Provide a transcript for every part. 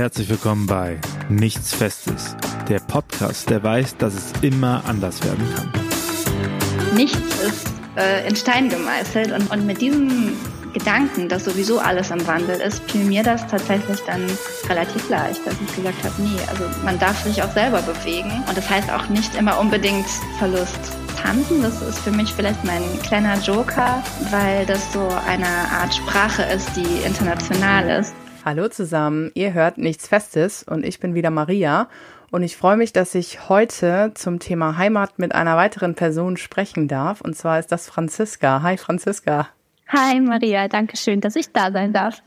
Herzlich willkommen bei Nichts Festes, der Podcast, der weiß, dass es immer anders werden kann. Nichts ist äh, in Stein gemeißelt und, und mit diesem Gedanken, dass sowieso alles im Wandel ist, fiel mir das tatsächlich dann relativ leicht, dass ich gesagt habe, nee, also man darf sich auch selber bewegen und das heißt auch nicht immer unbedingt Verlust. Tanzen, das ist für mich vielleicht mein kleiner Joker, weil das so eine Art Sprache ist, die international ist. Hallo zusammen, ihr hört nichts Festes und ich bin wieder Maria und ich freue mich, dass ich heute zum Thema Heimat mit einer weiteren Person sprechen darf und zwar ist das Franziska. Hi Franziska. Hi Maria, danke schön, dass ich da sein darf.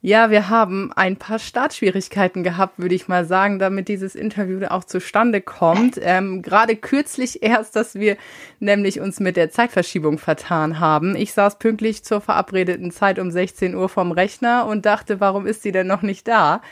Ja, wir haben ein paar Startschwierigkeiten gehabt, würde ich mal sagen, damit dieses Interview auch zustande kommt. Ähm, Gerade kürzlich erst, dass wir nämlich uns mit der Zeitverschiebung vertan haben. Ich saß pünktlich zur verabredeten Zeit um 16 Uhr vom Rechner und dachte, warum ist sie denn noch nicht da?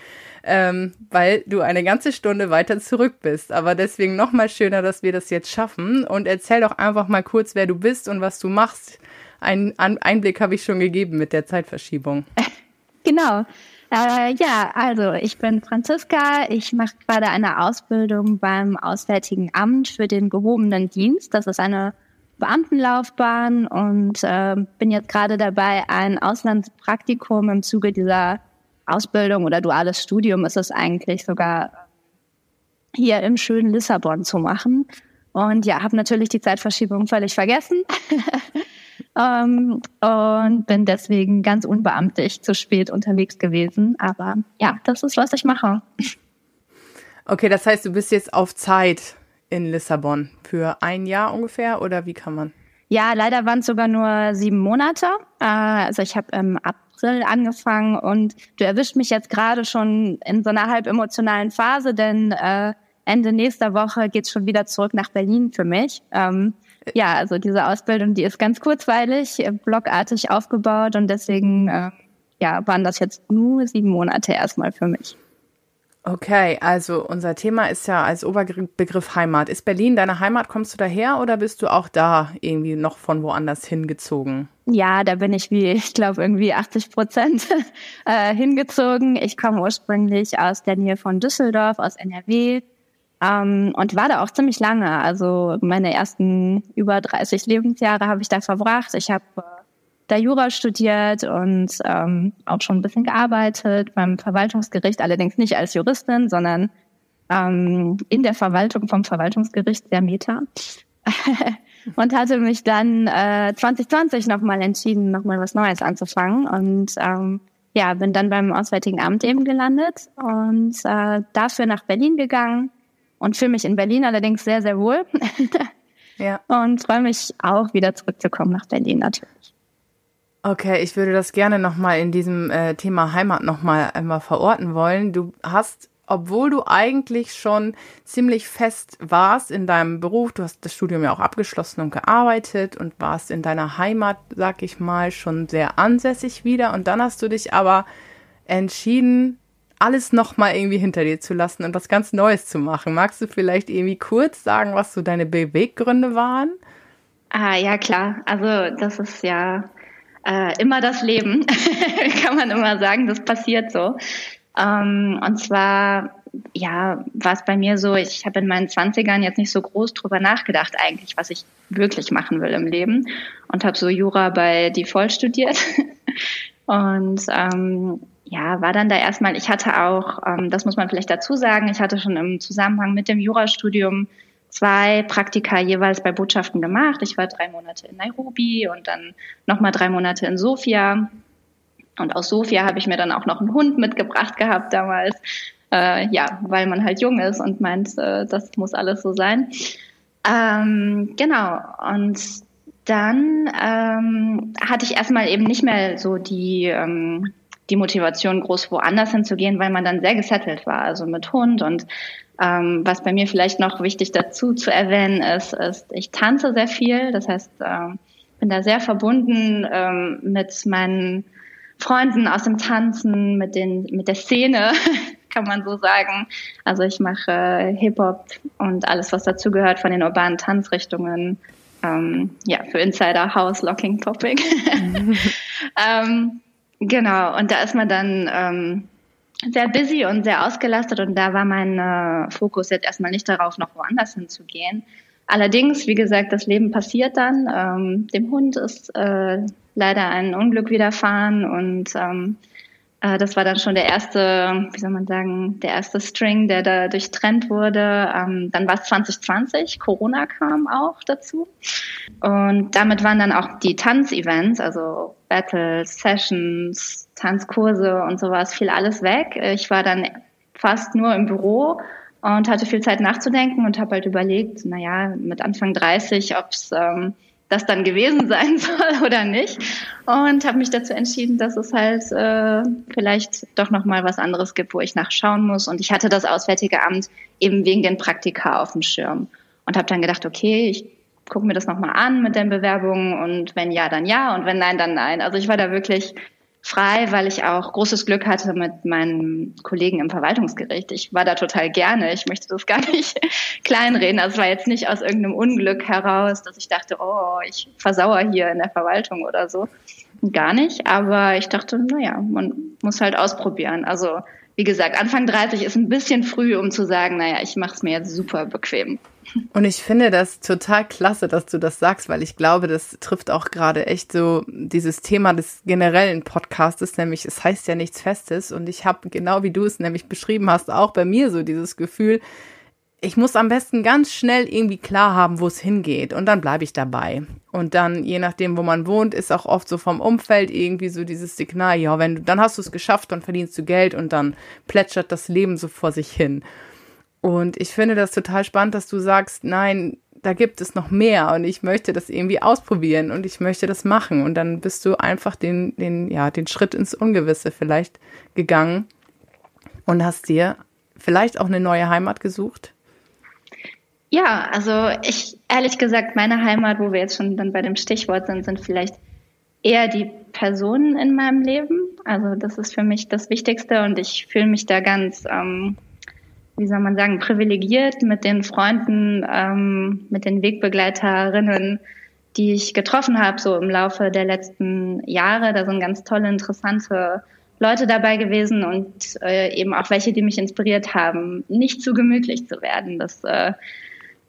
Ähm, weil du eine ganze Stunde weiter zurück bist. Aber deswegen nochmal schöner, dass wir das jetzt schaffen. Und erzähl doch einfach mal kurz, wer du bist und was du machst. Ein Einblick habe ich schon gegeben mit der Zeitverschiebung. Genau. Äh, ja, also ich bin Franziska. Ich mache gerade eine Ausbildung beim Auswärtigen Amt für den gehobenen Dienst. Das ist eine Beamtenlaufbahn und äh, bin jetzt gerade dabei, ein Auslandspraktikum im Zuge dieser Ausbildung oder duales Studium ist es eigentlich sogar hier im schönen Lissabon zu machen. Und ja, habe natürlich die Zeitverschiebung völlig vergessen. ähm, und bin deswegen ganz unbeamtlich zu spät unterwegs gewesen. Aber ja, das ist, was ich mache. Okay, das heißt, du bist jetzt auf Zeit in Lissabon für ein Jahr ungefähr oder wie kann man? Ja, leider waren es sogar nur sieben Monate. Äh, also ich habe im April angefangen und du erwischt mich jetzt gerade schon in so einer halb emotionalen Phase, denn äh, Ende nächster Woche geht's schon wieder zurück nach Berlin für mich. Ähm, ja, also diese Ausbildung, die ist ganz kurzweilig, äh, blockartig aufgebaut und deswegen äh, ja, waren das jetzt nur sieben Monate erstmal für mich. Okay, also unser Thema ist ja als Oberbegriff Heimat. Ist Berlin deine Heimat? Kommst du daher oder bist du auch da irgendwie noch von woanders hingezogen? Ja, da bin ich wie, ich glaube, irgendwie 80 Prozent äh, hingezogen. Ich komme ursprünglich aus der Nähe von Düsseldorf, aus NRW. Ähm, und war da auch ziemlich lange. Also meine ersten über 30 Lebensjahre habe ich da verbracht. Ich habe äh, da Jura studiert und ähm, auch schon ein bisschen gearbeitet beim Verwaltungsgericht, allerdings nicht als Juristin, sondern ähm, in der Verwaltung vom Verwaltungsgericht der Meta. und hatte mich dann äh, 2020 nochmal entschieden, nochmal was Neues anzufangen. Und ähm, ja, bin dann beim Auswärtigen Amt eben gelandet und äh, dafür nach Berlin gegangen und fühle mich in Berlin allerdings sehr, sehr wohl. ja. Und freue mich auch wieder zurückzukommen nach Berlin natürlich. Okay, ich würde das gerne nochmal in diesem äh, Thema Heimat nochmal einmal verorten wollen. Du hast, obwohl du eigentlich schon ziemlich fest warst in deinem Beruf, du hast das Studium ja auch abgeschlossen und gearbeitet und warst in deiner Heimat, sag ich mal, schon sehr ansässig wieder. Und dann hast du dich aber entschieden, alles nochmal irgendwie hinter dir zu lassen und was ganz Neues zu machen. Magst du vielleicht irgendwie kurz sagen, was so deine Beweggründe waren? Ah, ja, klar. Also, das ist ja äh, immer das Leben, kann man immer sagen. Das passiert so. Ähm, und zwar, ja, war es bei mir so, ich habe in meinen Zwanzigern jetzt nicht so groß drüber nachgedacht eigentlich, was ich wirklich machen will im Leben und habe so Jura bei Default studiert. und ähm, ja, war dann da erstmal, ich hatte auch, ähm, das muss man vielleicht dazu sagen, ich hatte schon im Zusammenhang mit dem Jurastudium zwei Praktika jeweils bei Botschaften gemacht. Ich war drei Monate in Nairobi und dann nochmal drei Monate in Sofia. Und aus Sofia habe ich mir dann auch noch einen Hund mitgebracht gehabt damals. Äh, ja, weil man halt jung ist und meint, äh, das muss alles so sein. Ähm, genau. Und dann ähm, hatte ich erstmal eben nicht mehr so die ähm, die Motivation groß woanders hinzugehen, weil man dann sehr gesettelt war, also mit Hund und ähm, was bei mir vielleicht noch wichtig dazu zu erwähnen ist, ist, ich tanze sehr viel, das heißt, äh, bin da sehr verbunden ähm, mit meinen Freunden aus dem Tanzen, mit den mit der Szene, kann man so sagen. Also ich mache äh, Hip Hop und alles, was dazu gehört von den urbanen Tanzrichtungen. Ähm, ja, für Insider House Locking Topic. ähm, Genau, und da ist man dann ähm, sehr busy und sehr ausgelastet und da war mein äh, Fokus jetzt erstmal nicht darauf, noch woanders hinzugehen. Allerdings, wie gesagt, das Leben passiert dann. Ähm, dem Hund ist äh, leider ein Unglück widerfahren und ähm, äh, das war dann schon der erste, wie soll man sagen, der erste String, der da durchtrennt wurde. Ähm, dann war es 2020, Corona kam auch dazu. Und damit waren dann auch die Tanzevents, also Battles, Sessions, Tanzkurse und sowas, fiel alles weg. Ich war dann fast nur im Büro und hatte viel Zeit nachzudenken und habe halt überlegt, naja, mit Anfang 30, ob es ähm, das dann gewesen sein soll oder nicht. Und habe mich dazu entschieden, dass es halt äh, vielleicht doch noch mal was anderes gibt, wo ich nachschauen muss. Und ich hatte das Auswärtige Amt eben wegen den Praktika auf dem Schirm und habe dann gedacht, okay, ich gucke mir das noch mal an mit den Bewerbungen und wenn ja, dann ja und wenn nein, dann nein. Also ich war da wirklich frei, weil ich auch großes Glück hatte mit meinen Kollegen im Verwaltungsgericht. Ich war da total gerne. Ich möchte das gar nicht kleinreden. Also es war jetzt nicht aus irgendeinem Unglück heraus, dass ich dachte, oh, ich versauere hier in der Verwaltung oder so. Gar nicht. Aber ich dachte, naja, man muss halt ausprobieren. Also wie gesagt, Anfang 30 ist ein bisschen früh, um zu sagen, naja, ich mache es mir jetzt super bequem. Und ich finde das total klasse, dass du das sagst, weil ich glaube, das trifft auch gerade echt so dieses Thema des generellen Podcastes, nämlich es heißt ja nichts Festes. Und ich habe genau wie du es nämlich beschrieben hast, auch bei mir so dieses Gefühl, ich muss am besten ganz schnell irgendwie klar haben, wo es hingeht und dann bleibe ich dabei. Und dann, je nachdem, wo man wohnt, ist auch oft so vom Umfeld irgendwie so dieses Signal, ja, wenn du, dann hast du es geschafft, dann verdienst du Geld und dann plätschert das Leben so vor sich hin. Und ich finde das total spannend, dass du sagst, nein, da gibt es noch mehr und ich möchte das irgendwie ausprobieren und ich möchte das machen. Und dann bist du einfach den, den, ja, den Schritt ins Ungewisse vielleicht gegangen und hast dir vielleicht auch eine neue Heimat gesucht. Ja, also ich ehrlich gesagt, meine Heimat, wo wir jetzt schon dann bei dem Stichwort sind, sind vielleicht eher die Personen in meinem Leben. Also das ist für mich das Wichtigste und ich fühle mich da ganz, ähm, wie soll man sagen, privilegiert mit den Freunden, ähm, mit den Wegbegleiterinnen, die ich getroffen habe, so im Laufe der letzten Jahre. Da sind ganz tolle, interessante Leute dabei gewesen und äh, eben auch welche, die mich inspiriert haben, nicht zu gemütlich zu werden. Das äh,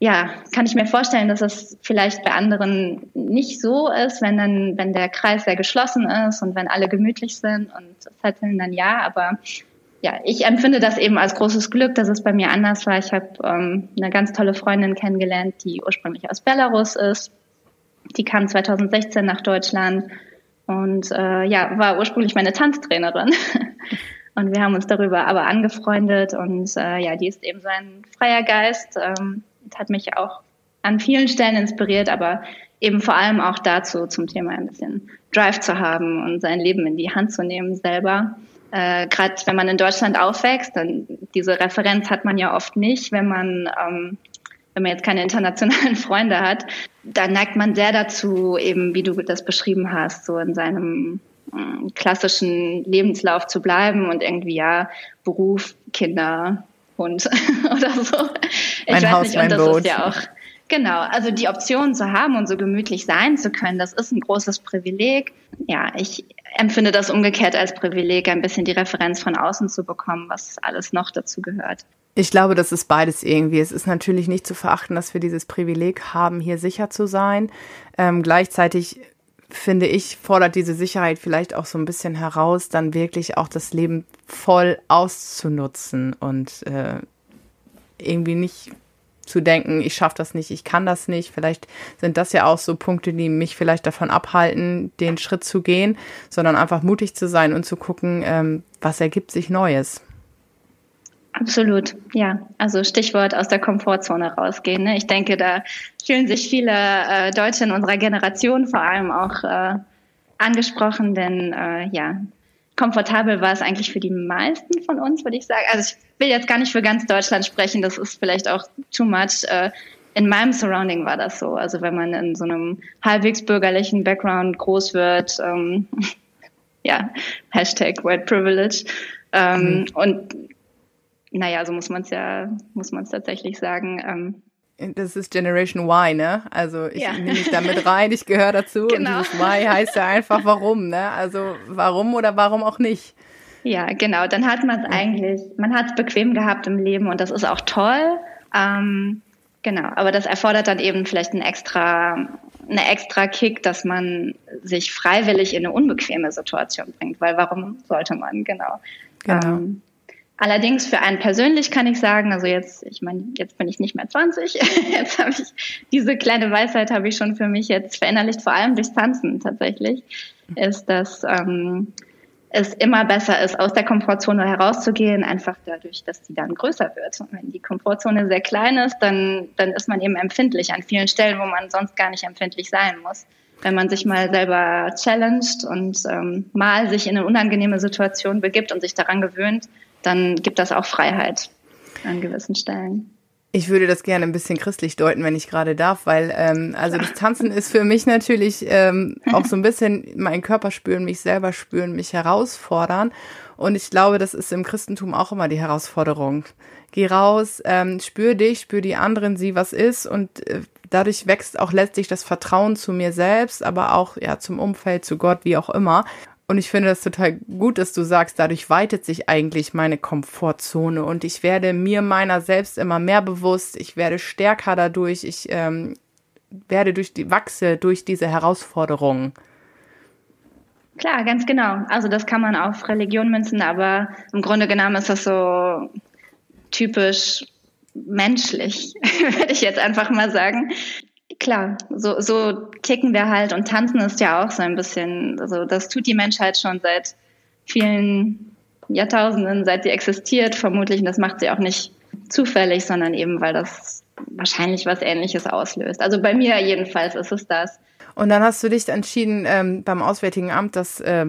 ja, kann ich mir vorstellen, dass es vielleicht bei anderen nicht so ist, wenn dann, wenn der Kreis sehr geschlossen ist und wenn alle gemütlich sind und zetteln dann ja, aber ja, ich empfinde das eben als großes Glück, dass es bei mir anders war. Ich habe ähm, eine ganz tolle Freundin kennengelernt, die ursprünglich aus Belarus ist. Die kam 2016 nach Deutschland und äh, ja, war ursprünglich meine Tanztrainerin. und wir haben uns darüber aber angefreundet und äh, ja, die ist eben so ein freier Geist. Ähm, hat mich auch an vielen Stellen inspiriert, aber eben vor allem auch dazu, zum Thema ein bisschen Drive zu haben und sein Leben in die Hand zu nehmen selber. Äh, Gerade wenn man in Deutschland aufwächst, dann diese Referenz hat man ja oft nicht, wenn man ähm, wenn man jetzt keine internationalen Freunde hat, dann neigt man sehr dazu, eben wie du das beschrieben hast, so in seinem äh, klassischen Lebenslauf zu bleiben und irgendwie ja Beruf, Kinder, Hund oder so. Ich mein weiß Haus, nicht, und das Boot. ist ja auch Genau, also die Option zu haben und so gemütlich sein zu können, das ist ein großes Privileg. Ja, ich empfinde das umgekehrt als Privileg, ein bisschen die Referenz von außen zu bekommen, was alles noch dazu gehört. Ich glaube, das ist beides irgendwie. Es ist natürlich nicht zu verachten, dass wir dieses Privileg haben, hier sicher zu sein. Ähm, gleichzeitig finde ich, fordert diese Sicherheit vielleicht auch so ein bisschen heraus, dann wirklich auch das Leben voll auszunutzen und äh, irgendwie nicht zu denken, ich schaffe das nicht, ich kann das nicht. Vielleicht sind das ja auch so Punkte, die mich vielleicht davon abhalten, den Schritt zu gehen, sondern einfach mutig zu sein und zu gucken, ähm, was ergibt sich Neues. Absolut, ja. Also Stichwort aus der Komfortzone rausgehen. Ne? Ich denke, da fühlen sich viele äh, Deutsche in unserer Generation vor allem auch äh, angesprochen, denn äh, ja, komfortabel war es eigentlich für die meisten von uns, würde ich sagen. Also ich will jetzt gar nicht für ganz Deutschland sprechen, das ist vielleicht auch too much. Äh, in meinem Surrounding war das so. Also wenn man in so einem halbwegs bürgerlichen Background groß wird, ähm, ja, Hashtag White Privilege. Ähm, mhm. Und naja, so muss man es ja, muss man es tatsächlich sagen. Ähm, das ist Generation Y, ne? Also ich ja. nehme mich da mit rein, ich gehöre dazu genau. und dieses Y heißt ja einfach warum, ne? Also warum oder warum auch nicht. Ja, genau. Dann hat man es eigentlich, man hat es bequem gehabt im Leben und das ist auch toll. Ähm, genau, aber das erfordert dann eben vielleicht ein extra, eine extra Kick, dass man sich freiwillig in eine unbequeme Situation bringt, weil warum sollte man, genau. genau. Ähm, allerdings für einen persönlich kann ich sagen, also jetzt, ich meine, jetzt bin ich nicht mehr 20, jetzt habe ich diese kleine Weisheit habe ich schon für mich jetzt verinnerlicht, vor allem durchs Tanzen tatsächlich, ist, dass ähm, es immer besser ist, aus der Komfortzone herauszugehen, einfach dadurch, dass die dann größer wird. Und wenn die Komfortzone sehr klein ist, dann, dann ist man eben empfindlich an vielen Stellen, wo man sonst gar nicht empfindlich sein muss. Wenn man sich mal selber challenged und ähm, mal sich in eine unangenehme Situation begibt und sich daran gewöhnt, dann gibt das auch Freiheit an gewissen Stellen. Ich würde das gerne ein bisschen christlich deuten, wenn ich gerade darf, weil ähm, also das Tanzen ist für mich natürlich ähm, auch so ein bisschen meinen Körper spüren, mich selber spüren, mich herausfordern. Und ich glaube, das ist im Christentum auch immer die Herausforderung. Geh raus, ähm, spür dich, spür die anderen, sieh, was ist und äh, dadurch wächst auch letztlich das Vertrauen zu mir selbst, aber auch ja zum Umfeld, zu Gott, wie auch immer. Und ich finde das total gut, dass du sagst, dadurch weitet sich eigentlich meine Komfortzone und ich werde mir meiner selbst immer mehr bewusst, ich werde stärker dadurch, ich ähm, werde durch die, wachse durch diese Herausforderungen. Klar, ganz genau. Also das kann man auf Religion münzen, aber im Grunde genommen ist das so typisch menschlich, würde ich jetzt einfach mal sagen klar, so, so ticken wir halt und tanzen ist ja auch so ein bisschen, also das tut die Menschheit schon seit vielen Jahrtausenden, seit sie existiert, vermutlich. Und das macht sie auch nicht zufällig, sondern eben, weil das wahrscheinlich was Ähnliches auslöst. Also bei mir jedenfalls ist es das. Und dann hast du dich entschieden, ähm, beim Auswärtigen Amt das, äh,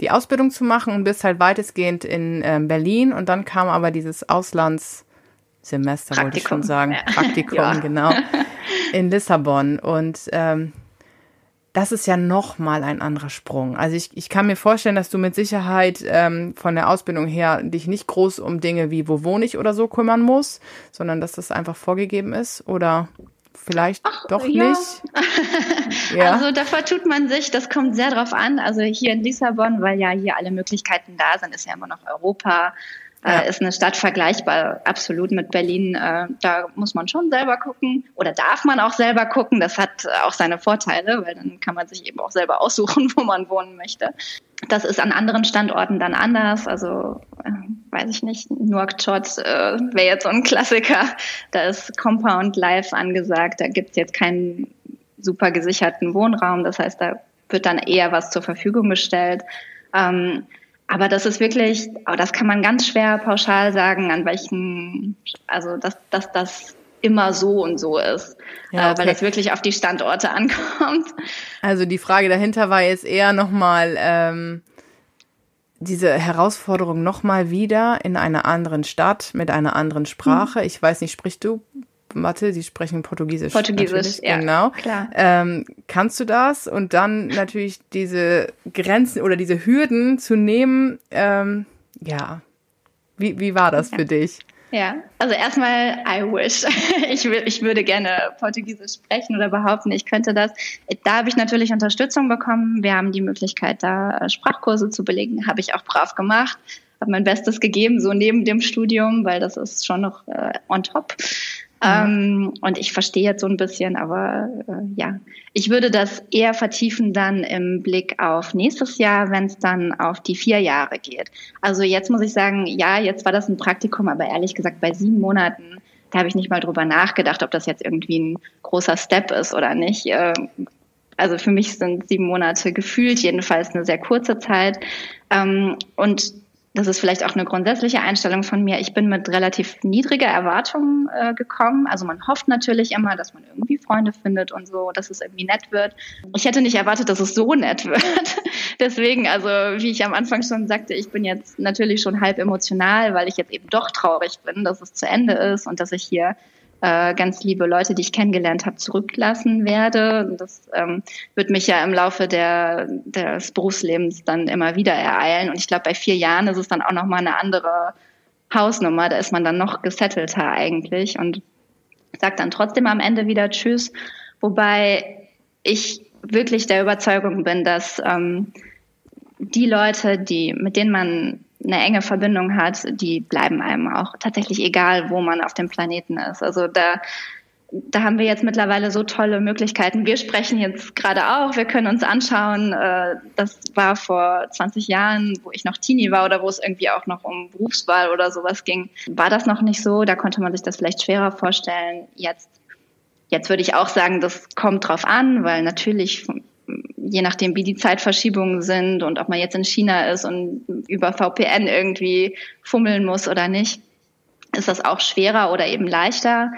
die Ausbildung zu machen und bist halt weitestgehend in äh, Berlin. Und dann kam aber dieses Auslands Semester, Praktikum. wollte ich schon sagen. Ja. Praktikum, ja. genau. In Lissabon. Und ähm, das ist ja nochmal ein anderer Sprung. Also ich, ich kann mir vorstellen, dass du mit Sicherheit ähm, von der Ausbildung her dich nicht groß um Dinge wie wo wohne ich oder so kümmern musst, sondern dass das einfach vorgegeben ist oder vielleicht Ach, doch ja. nicht. ja. Also da vertut man sich, das kommt sehr drauf an. Also hier in Lissabon, weil ja hier alle Möglichkeiten da sind, ist ja immer noch Europa. Ja. Äh, ist eine Stadt vergleichbar absolut mit Berlin. Äh, da muss man schon selber gucken oder darf man auch selber gucken. Das hat auch seine Vorteile, weil dann kann man sich eben auch selber aussuchen, wo man wohnen möchte. Das ist an anderen Standorten dann anders. Also äh, weiß ich nicht, Nouakchott äh, wäre jetzt so ein Klassiker. Da ist Compound Life angesagt. Da gibt's jetzt keinen super gesicherten Wohnraum. Das heißt, da wird dann eher was zur Verfügung gestellt. Ähm, aber das ist wirklich, aber das kann man ganz schwer pauschal sagen, an welchen, also dass, dass das immer so und so ist, ja, okay. äh, weil das wirklich auf die Standorte ankommt. Also die Frage dahinter war jetzt eher nochmal ähm, diese Herausforderung nochmal wieder in einer anderen Stadt mit einer anderen Sprache. Mhm. Ich weiß nicht, sprichst du Mathe, die sprechen Portugiesisch. Portugiesisch, ja. Genau. Klar. Ähm, kannst du das? Und dann natürlich diese Grenzen oder diese Hürden zu nehmen, ähm, ja. Wie, wie war das ja. für dich? Ja, also erstmal, I wish. Ich, ich würde gerne Portugiesisch sprechen oder behaupten, ich könnte das. Da habe ich natürlich Unterstützung bekommen. Wir haben die Möglichkeit, da Sprachkurse zu belegen. Habe ich auch brav gemacht. Habe mein Bestes gegeben, so neben dem Studium, weil das ist schon noch äh, on top. Ähm, und ich verstehe jetzt so ein bisschen, aber äh, ja, ich würde das eher vertiefen dann im Blick auf nächstes Jahr, wenn es dann auf die vier Jahre geht. Also jetzt muss ich sagen, ja, jetzt war das ein Praktikum, aber ehrlich gesagt, bei sieben Monaten, da habe ich nicht mal drüber nachgedacht, ob das jetzt irgendwie ein großer Step ist oder nicht. Äh, also für mich sind sieben Monate gefühlt jedenfalls eine sehr kurze Zeit. Ähm, und das ist vielleicht auch eine grundsätzliche Einstellung von mir. Ich bin mit relativ niedriger Erwartung äh, gekommen. Also man hofft natürlich immer, dass man irgendwie Freunde findet und so, dass es irgendwie nett wird. Ich hätte nicht erwartet, dass es so nett wird. Deswegen, also wie ich am Anfang schon sagte, ich bin jetzt natürlich schon halb emotional, weil ich jetzt eben doch traurig bin, dass es zu Ende ist und dass ich hier äh, ganz liebe Leute, die ich kennengelernt habe, zurücklassen werde. Das ähm, wird mich ja im Laufe der, des Berufslebens dann immer wieder ereilen. Und ich glaube, bei vier Jahren ist es dann auch nochmal eine andere Hausnummer. Da ist man dann noch gesettelter eigentlich und sagt dann trotzdem am Ende wieder Tschüss. Wobei ich wirklich der Überzeugung bin, dass ähm, die Leute, die, mit denen man eine enge Verbindung hat, die bleiben einem auch tatsächlich egal, wo man auf dem Planeten ist. Also da da haben wir jetzt mittlerweile so tolle Möglichkeiten. Wir sprechen jetzt gerade auch, wir können uns anschauen. Äh, das war vor 20 Jahren, wo ich noch Teenie war oder wo es irgendwie auch noch um Berufswahl oder sowas ging. War das noch nicht so? Da konnte man sich das vielleicht schwerer vorstellen. Jetzt, jetzt würde ich auch sagen, das kommt drauf an, weil natürlich je nachdem, wie die Zeitverschiebungen sind und ob man jetzt in China ist und über VPN irgendwie fummeln muss oder nicht, ist das auch schwerer oder eben leichter.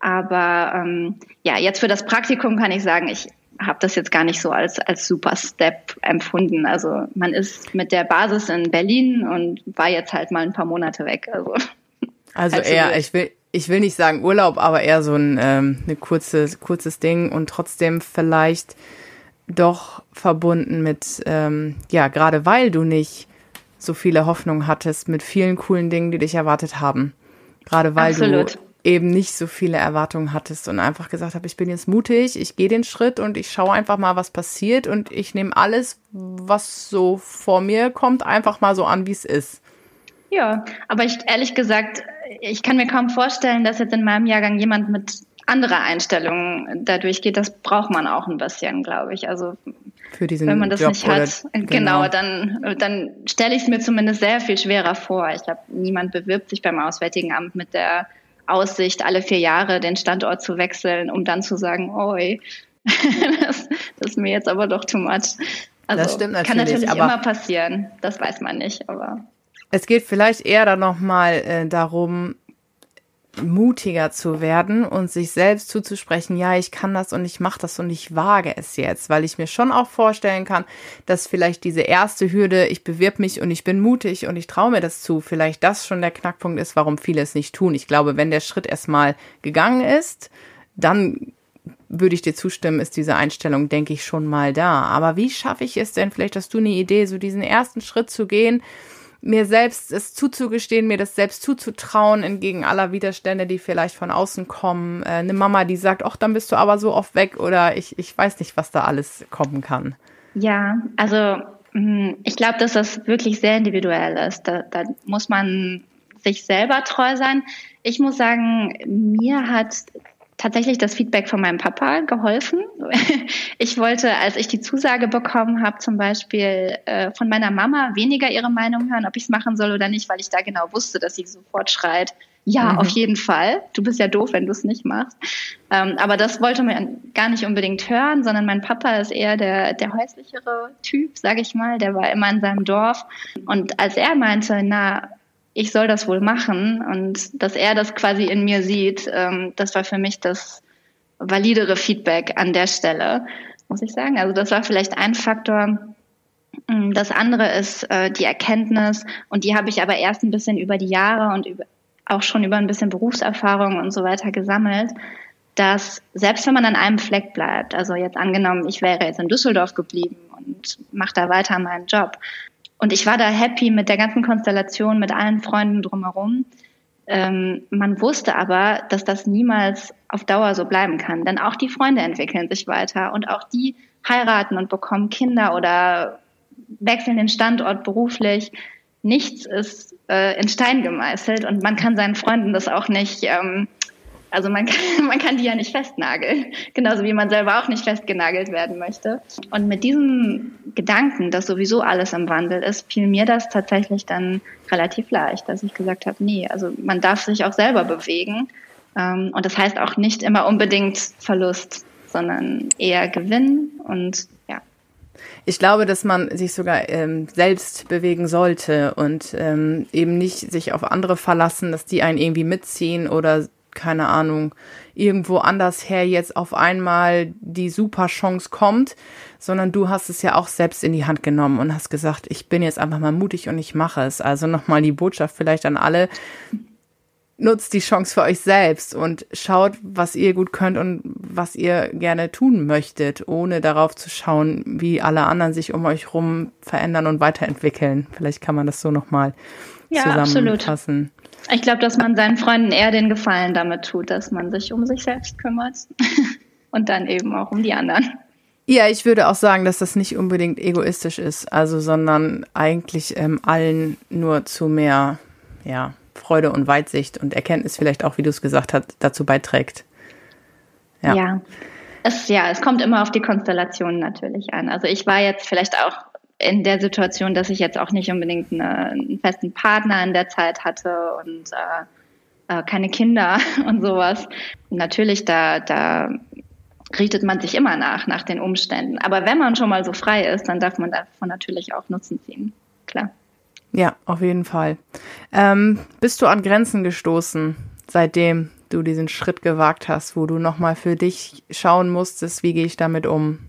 Aber ähm, ja, jetzt für das Praktikum kann ich sagen, ich habe das jetzt gar nicht so als, als super Step empfunden. Also man ist mit der Basis in Berlin und war jetzt halt mal ein paar Monate weg. Also, also eher, ich will, ich will nicht sagen Urlaub, aber eher so ein ähm, eine kurze, kurzes Ding und trotzdem vielleicht doch verbunden mit, ähm, ja, gerade weil du nicht so viele Hoffnungen hattest, mit vielen coolen Dingen, die dich erwartet haben. Gerade weil Absolut. du eben nicht so viele Erwartungen hattest und einfach gesagt habe, ich bin jetzt mutig, ich gehe den Schritt und ich schaue einfach mal, was passiert und ich nehme alles, was so vor mir kommt, einfach mal so an, wie es ist. Ja, aber ich ehrlich gesagt, ich kann mir kaum vorstellen, dass jetzt in meinem Jahrgang jemand mit anderer Einstellung dadurch geht. Das braucht man auch ein bisschen, glaube ich. Also für diesen wenn man das Job nicht hat, genau, genau dann, dann stelle ich es mir zumindest sehr viel schwerer vor. Ich glaube, niemand bewirbt sich beim Auswärtigen Amt mit der Aussicht, alle vier Jahre den Standort zu wechseln, um dann zu sagen, oi, das, das ist mir jetzt aber doch too much. Also, das stimmt natürlich, kann natürlich immer passieren, das weiß man nicht, aber. Es geht vielleicht eher dann nochmal äh, darum, mutiger zu werden und sich selbst zuzusprechen, ja, ich kann das und ich mache das und ich wage es jetzt, weil ich mir schon auch vorstellen kann, dass vielleicht diese erste Hürde, ich bewirb mich und ich bin mutig und ich traue mir das zu, vielleicht das schon der Knackpunkt ist, warum viele es nicht tun. Ich glaube, wenn der Schritt erstmal gegangen ist, dann würde ich dir zustimmen, ist diese Einstellung, denke ich, schon mal da. Aber wie schaffe ich es denn? Vielleicht hast du eine Idee, so diesen ersten Schritt zu gehen, mir selbst es zuzugestehen, mir das selbst zuzutrauen, entgegen aller Widerstände, die vielleicht von außen kommen. Äh, eine Mama, die sagt, ach, dann bist du aber so oft weg oder ich, ich weiß nicht, was da alles kommen kann. Ja, also hm, ich glaube, dass das wirklich sehr individuell ist. Da, da muss man sich selber treu sein. Ich muss sagen, mir hat tatsächlich das Feedback von meinem Papa geholfen. Ich wollte, als ich die Zusage bekommen habe, zum Beispiel äh, von meiner Mama weniger ihre Meinung hören, ob ich es machen soll oder nicht, weil ich da genau wusste, dass sie sofort schreit, ja, mhm. auf jeden Fall. Du bist ja doof, wenn du es nicht machst. Ähm, aber das wollte man gar nicht unbedingt hören, sondern mein Papa ist eher der, der häuslichere Typ, sage ich mal. Der war immer in seinem Dorf. Und als er meinte, na, ich soll das wohl machen und dass er das quasi in mir sieht, ähm, das war für mich das validere Feedback an der Stelle, muss ich sagen. Also das war vielleicht ein Faktor. Mm, das andere ist äh, die Erkenntnis und die habe ich aber erst ein bisschen über die Jahre und über, auch schon über ein bisschen Berufserfahrung und so weiter gesammelt, dass selbst wenn man an einem Fleck bleibt, also jetzt angenommen, ich wäre jetzt in Düsseldorf geblieben und mache da weiter meinen Job, und ich war da happy mit der ganzen Konstellation, mit allen Freunden drumherum. Ähm, man wusste aber, dass das niemals auf Dauer so bleiben kann. Denn auch die Freunde entwickeln sich weiter und auch die heiraten und bekommen Kinder oder wechseln den Standort beruflich. Nichts ist äh, in Stein gemeißelt und man kann seinen Freunden das auch nicht ähm, also man kann, man kann die ja nicht festnageln, genauso wie man selber auch nicht festgenagelt werden möchte. Und mit diesem Gedanken, dass sowieso alles im Wandel ist, fiel mir das tatsächlich dann relativ leicht, dass ich gesagt habe, nee, also man darf sich auch selber bewegen. Ähm, und das heißt auch nicht immer unbedingt Verlust, sondern eher Gewinn und ja. Ich glaube, dass man sich sogar ähm, selbst bewegen sollte und ähm, eben nicht sich auf andere verlassen, dass die einen irgendwie mitziehen oder keine Ahnung, irgendwo anders her jetzt auf einmal die super Chance kommt, sondern du hast es ja auch selbst in die Hand genommen und hast gesagt, ich bin jetzt einfach mal mutig und ich mache es. Also nochmal die Botschaft vielleicht an alle. Nutzt die Chance für euch selbst und schaut, was ihr gut könnt und was ihr gerne tun möchtet, ohne darauf zu schauen, wie alle anderen sich um euch rum verändern und weiterentwickeln. Vielleicht kann man das so nochmal ja, zusammenfassen. Absolut. Ich glaube, dass man seinen Freunden eher den Gefallen damit tut, dass man sich um sich selbst kümmert und dann eben auch um die anderen. Ja, ich würde auch sagen, dass das nicht unbedingt egoistisch ist, also sondern eigentlich ähm, allen nur zu mehr ja, Freude und Weitsicht und Erkenntnis vielleicht auch, wie du es gesagt hast, dazu beiträgt. Ja. ja. Es, ja, es kommt immer auf die Konstellation natürlich an. Also ich war jetzt vielleicht auch in der Situation, dass ich jetzt auch nicht unbedingt eine, einen festen Partner in der Zeit hatte und äh, äh keine Kinder und sowas. Natürlich, da, da richtet man sich immer nach, nach den Umständen. Aber wenn man schon mal so frei ist, dann darf man davon natürlich auch Nutzen ziehen. Klar. Ja, auf jeden Fall. Ähm, bist du an Grenzen gestoßen, seitdem du diesen Schritt gewagt hast, wo du nochmal für dich schauen musstest, wie gehe ich damit um?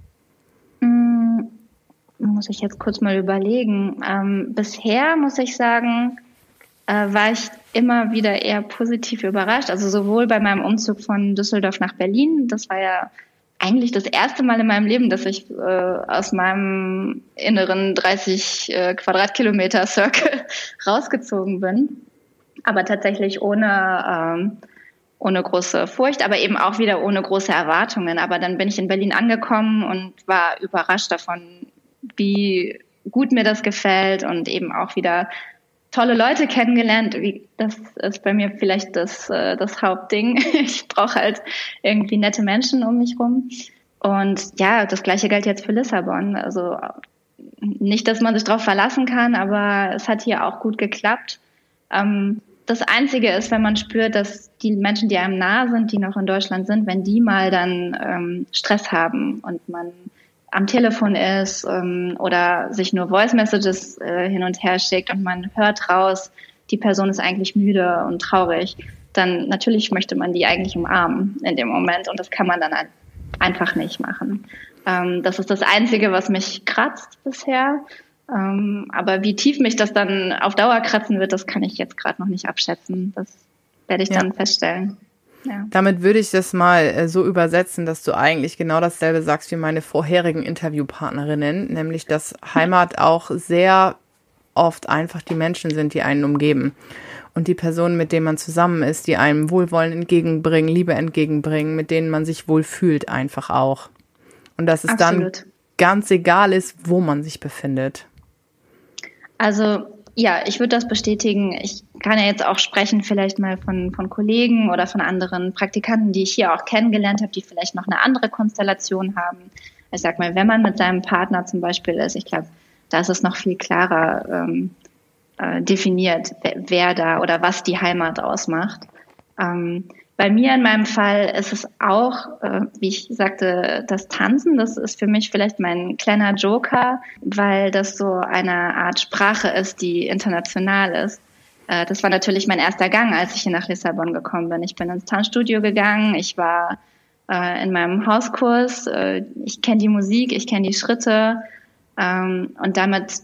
Muss ich jetzt kurz mal überlegen. Ähm, bisher muss ich sagen, äh, war ich immer wieder eher positiv überrascht. Also sowohl bei meinem Umzug von Düsseldorf nach Berlin, das war ja eigentlich das erste Mal in meinem Leben, dass ich äh, aus meinem inneren 30 äh, Quadratkilometer Circle rausgezogen bin. Aber tatsächlich ohne, ähm, ohne große Furcht, aber eben auch wieder ohne große Erwartungen. Aber dann bin ich in Berlin angekommen und war überrascht davon, wie gut mir das gefällt und eben auch wieder tolle Leute kennengelernt. Das ist bei mir vielleicht das, äh, das Hauptding. Ich brauche halt irgendwie nette Menschen um mich rum. Und ja, das gleiche gilt jetzt für Lissabon. Also nicht, dass man sich darauf verlassen kann, aber es hat hier auch gut geklappt. Ähm, das Einzige ist, wenn man spürt, dass die Menschen, die einem nahe sind, die noch in Deutschland sind, wenn die mal dann ähm, Stress haben und man am Telefon ist ähm, oder sich nur Voice Messages äh, hin und her schickt und man hört raus, die Person ist eigentlich müde und traurig, dann natürlich möchte man die eigentlich umarmen in dem Moment und das kann man dann einfach nicht machen. Ähm, das ist das Einzige, was mich kratzt bisher. Ähm, aber wie tief mich das dann auf Dauer kratzen wird, das kann ich jetzt gerade noch nicht abschätzen. Das werde ich ja. dann feststellen. Ja. Damit würde ich das mal äh, so übersetzen, dass du eigentlich genau dasselbe sagst wie meine vorherigen Interviewpartnerinnen, nämlich dass Heimat auch sehr oft einfach die Menschen sind, die einen umgeben. Und die Personen, mit denen man zusammen ist, die einem Wohlwollen entgegenbringen, Liebe entgegenbringen, mit denen man sich wohl fühlt, einfach auch. Und dass es Absolut. dann ganz egal ist, wo man sich befindet. Also ja, ich würde das bestätigen. Ich kann ja jetzt auch sprechen, vielleicht mal von, von Kollegen oder von anderen Praktikanten, die ich hier auch kennengelernt habe, die vielleicht noch eine andere Konstellation haben. Ich sag mal, wenn man mit seinem Partner zum Beispiel ist, ich glaube, da ist es noch viel klarer ähm, äh, definiert, wer, wer, da oder was die Heimat ausmacht. Ähm, bei mir in meinem Fall ist es auch, äh, wie ich sagte, das Tanzen. Das ist für mich vielleicht mein kleiner Joker, weil das so eine Art Sprache ist, die international ist. Äh, das war natürlich mein erster Gang, als ich hier nach Lissabon gekommen bin. Ich bin ins Tanzstudio gegangen. Ich war äh, in meinem Hauskurs. Äh, ich kenne die Musik, ich kenne die Schritte. Ähm, und damit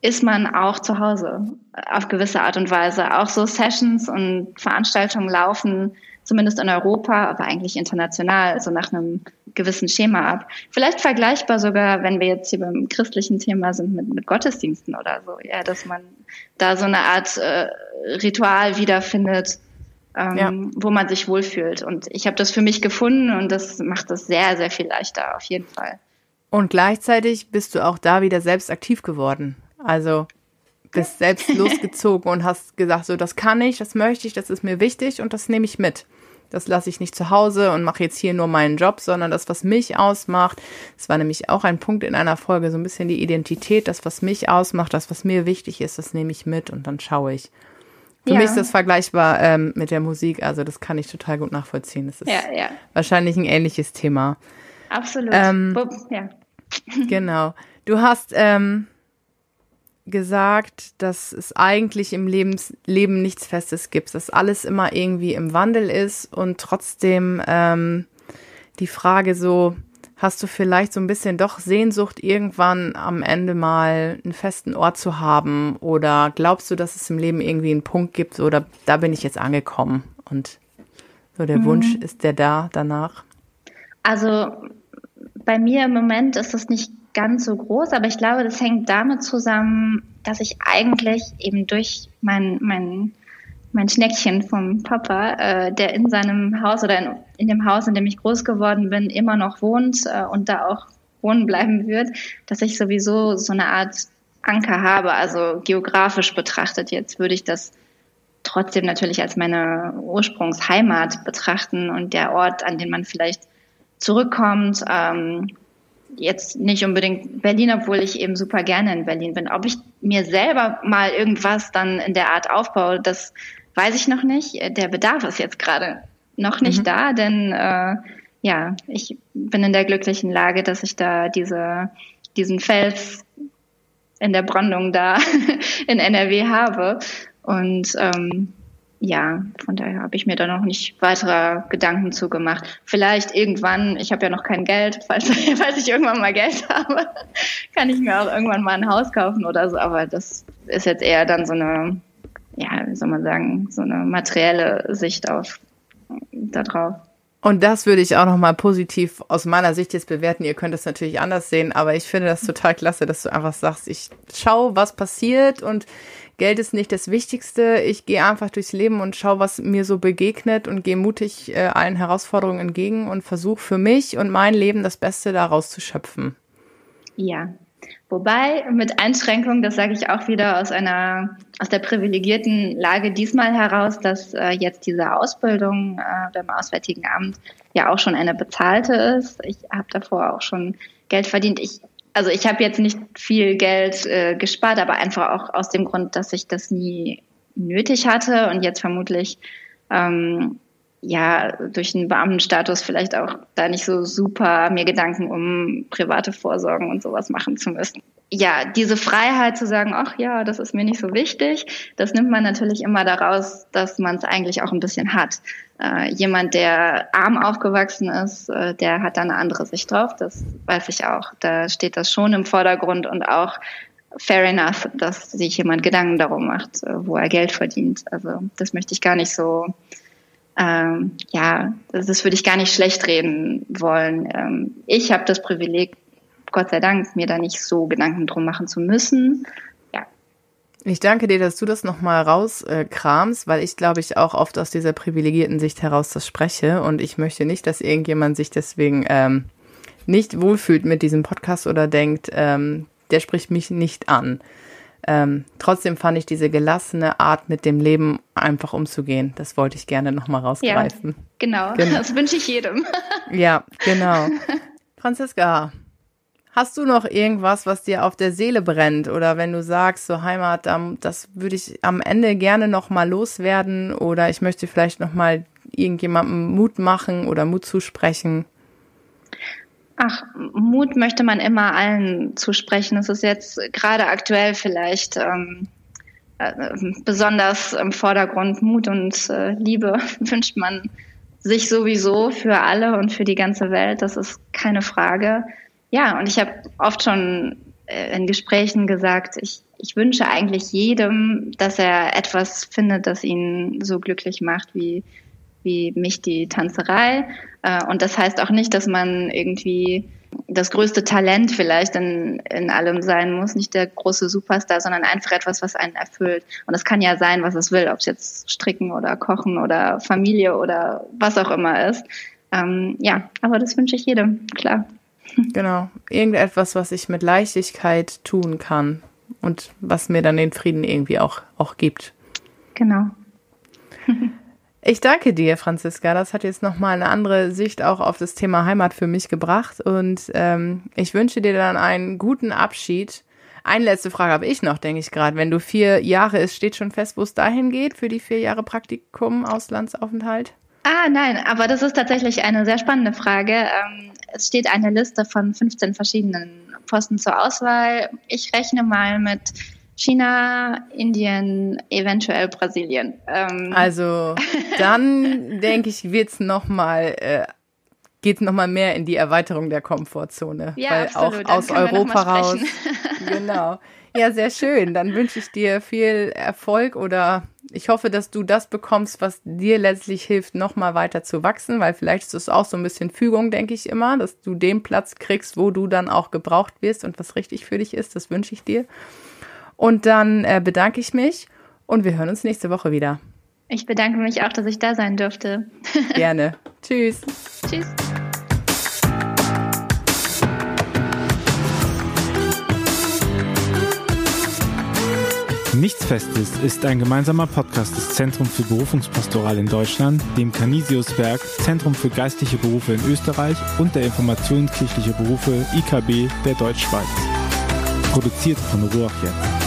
ist man auch zu Hause auf gewisse Art und Weise. Auch so Sessions und Veranstaltungen laufen zumindest in Europa, aber eigentlich international, so nach einem gewissen Schema ab. Vielleicht vergleichbar sogar, wenn wir jetzt hier beim christlichen Thema sind, mit, mit Gottesdiensten oder so, ja, dass man da so eine Art äh, Ritual wiederfindet, ähm, ja. wo man sich wohlfühlt. Und ich habe das für mich gefunden und das macht das sehr, sehr viel leichter, auf jeden Fall. Und gleichzeitig bist du auch da wieder selbst aktiv geworden. Also bist selbst losgezogen und hast gesagt, so das kann ich, das möchte ich, das ist mir wichtig und das nehme ich mit. Das lasse ich nicht zu Hause und mache jetzt hier nur meinen Job, sondern das, was mich ausmacht. Das war nämlich auch ein Punkt in einer Folge, so ein bisschen die Identität, das, was mich ausmacht, das, was mir wichtig ist, das nehme ich mit und dann schaue ich. Für ja. mich ist das vergleichbar ähm, mit der Musik, also das kann ich total gut nachvollziehen. Das ist ja, ja. wahrscheinlich ein ähnliches Thema. Absolut. Ähm, ja. genau. Du hast ähm, gesagt, dass es eigentlich im Lebens Leben nichts Festes gibt, dass alles immer irgendwie im Wandel ist und trotzdem ähm, die Frage so, hast du vielleicht so ein bisschen doch Sehnsucht, irgendwann am Ende mal einen festen Ort zu haben? Oder glaubst du, dass es im Leben irgendwie einen Punkt gibt, oder da bin ich jetzt angekommen und so der mhm. Wunsch ist der da danach? Also bei mir im Moment ist es nicht ganz so groß, aber ich glaube, das hängt damit zusammen, dass ich eigentlich eben durch mein, mein, mein Schneckchen vom Papa, äh, der in seinem Haus oder in, in dem Haus, in dem ich groß geworden bin, immer noch wohnt äh, und da auch wohnen bleiben wird, dass ich sowieso so eine Art Anker habe, also geografisch betrachtet jetzt würde ich das trotzdem natürlich als meine Ursprungsheimat betrachten und der Ort, an den man vielleicht zurückkommt. Ähm, jetzt nicht unbedingt Berlin, obwohl ich eben super gerne in Berlin bin. Ob ich mir selber mal irgendwas dann in der Art aufbaue, das weiß ich noch nicht. Der Bedarf ist jetzt gerade noch nicht mhm. da, denn äh, ja, ich bin in der glücklichen Lage, dass ich da diese, diesen Fels in der Brandung da in NRW habe. Und ähm, ja, von daher habe ich mir da noch nicht weitere Gedanken zu gemacht. Vielleicht irgendwann, ich habe ja noch kein Geld, falls, falls ich irgendwann mal Geld habe, kann ich mir auch irgendwann mal ein Haus kaufen oder so, aber das ist jetzt eher dann so eine, ja, wie soll man sagen, so eine materielle Sicht auf da drauf. Und das würde ich auch nochmal positiv aus meiner Sicht jetzt bewerten. Ihr könnt es natürlich anders sehen, aber ich finde das total klasse, dass du einfach sagst, ich schau, was passiert und Geld ist nicht das Wichtigste. Ich gehe einfach durchs Leben und schaue, was mir so begegnet und gehe mutig äh, allen Herausforderungen entgegen und versuche für mich und mein Leben das Beste daraus zu schöpfen. Ja, Wobei mit Einschränkungen, das sage ich auch wieder aus einer aus der privilegierten Lage diesmal heraus, dass äh, jetzt diese Ausbildung äh, beim Auswärtigen Amt ja auch schon eine bezahlte ist. Ich habe davor auch schon Geld verdient. Ich also ich habe jetzt nicht viel Geld äh, gespart, aber einfach auch aus dem Grund, dass ich das nie nötig hatte und jetzt vermutlich ähm, ja durch einen Beamtenstatus vielleicht auch da nicht so super mir Gedanken um private Vorsorgen und sowas machen zu müssen. Ja, diese Freiheit zu sagen, ach ja, das ist mir nicht so wichtig, das nimmt man natürlich immer daraus, dass man es eigentlich auch ein bisschen hat. Äh, jemand, der arm aufgewachsen ist, äh, der hat da eine andere Sicht drauf, das weiß ich auch. Da steht das schon im Vordergrund und auch fair enough, dass sich jemand Gedanken darum macht, äh, wo er Geld verdient. Also das möchte ich gar nicht so ähm, ja, das, das würde ich gar nicht schlecht reden wollen. Ähm, ich habe das Privileg, Gott sei Dank, mir da nicht so Gedanken drum machen zu müssen. Ja. Ich danke dir, dass du das nochmal rauskramst, äh, weil ich glaube ich auch oft aus dieser privilegierten Sicht heraus das spreche und ich möchte nicht, dass irgendjemand sich deswegen ähm, nicht wohlfühlt mit diesem Podcast oder denkt, ähm, der spricht mich nicht an. Ähm, trotzdem fand ich diese gelassene Art, mit dem Leben einfach umzugehen. Das wollte ich gerne nochmal rausgreifen. Ja, genau. genau, das wünsche ich jedem. ja, genau. Franziska, hast du noch irgendwas, was dir auf der Seele brennt? Oder wenn du sagst, so Heimat, das würde ich am Ende gerne nochmal loswerden oder ich möchte vielleicht nochmal irgendjemandem Mut machen oder Mut zusprechen? Ach, Mut möchte man immer allen zusprechen. Es ist jetzt gerade aktuell vielleicht ähm, äh, besonders im Vordergrund. Mut und äh, Liebe wünscht man sich sowieso für alle und für die ganze Welt. Das ist keine Frage. Ja, und ich habe oft schon äh, in Gesprächen gesagt, ich, ich wünsche eigentlich jedem, dass er etwas findet, das ihn so glücklich macht wie wie mich die Tanzerei. Äh, und das heißt auch nicht, dass man irgendwie das größte Talent vielleicht in, in allem sein muss, nicht der große Superstar, sondern einfach etwas, was einen erfüllt. Und das kann ja sein, was es will, ob es jetzt Stricken oder Kochen oder Familie oder was auch immer ist. Ähm, ja, aber das wünsche ich jedem, klar. Genau, irgendetwas, was ich mit Leichtigkeit tun kann und was mir dann den Frieden irgendwie auch, auch gibt. Genau. Ich danke dir, Franziska. Das hat jetzt nochmal eine andere Sicht auch auf das Thema Heimat für mich gebracht. Und ähm, ich wünsche dir dann einen guten Abschied. Eine letzte Frage habe ich noch, denke ich gerade. Wenn du vier Jahre ist, steht schon fest, wo es dahin geht für die vier Jahre Praktikum, Auslandsaufenthalt? Ah, nein, aber das ist tatsächlich eine sehr spannende Frage. Ähm, es steht eine Liste von 15 verschiedenen Posten zur Auswahl. Ich rechne mal mit China, Indien, eventuell Brasilien. Ähm. Also dann denke ich, wird's noch mal äh, geht's noch mal mehr in die Erweiterung der Komfortzone, ja, weil absolut. auch aus Europa raus. genau. Ja, sehr schön. Dann wünsche ich dir viel Erfolg oder ich hoffe, dass du das bekommst, was dir letztlich hilft, noch mal weiter zu wachsen, weil vielleicht ist es auch so ein bisschen Fügung, denke ich immer, dass du den Platz kriegst, wo du dann auch gebraucht wirst und was richtig für dich ist. Das wünsche ich dir. Und dann äh, bedanke ich mich und wir hören uns nächste Woche wieder. Ich bedanke mich auch, dass ich da sein durfte. Gerne. Tschüss. Tschüss. Nichts Festes ist ein gemeinsamer Podcast des Zentrum für Berufungspastoral in Deutschland, dem Canisius-Werk, Zentrum für geistliche Berufe in Österreich und der Informationskirchliche Berufe IKB der Deutschschweiz. Produziert von Ruach jetzt.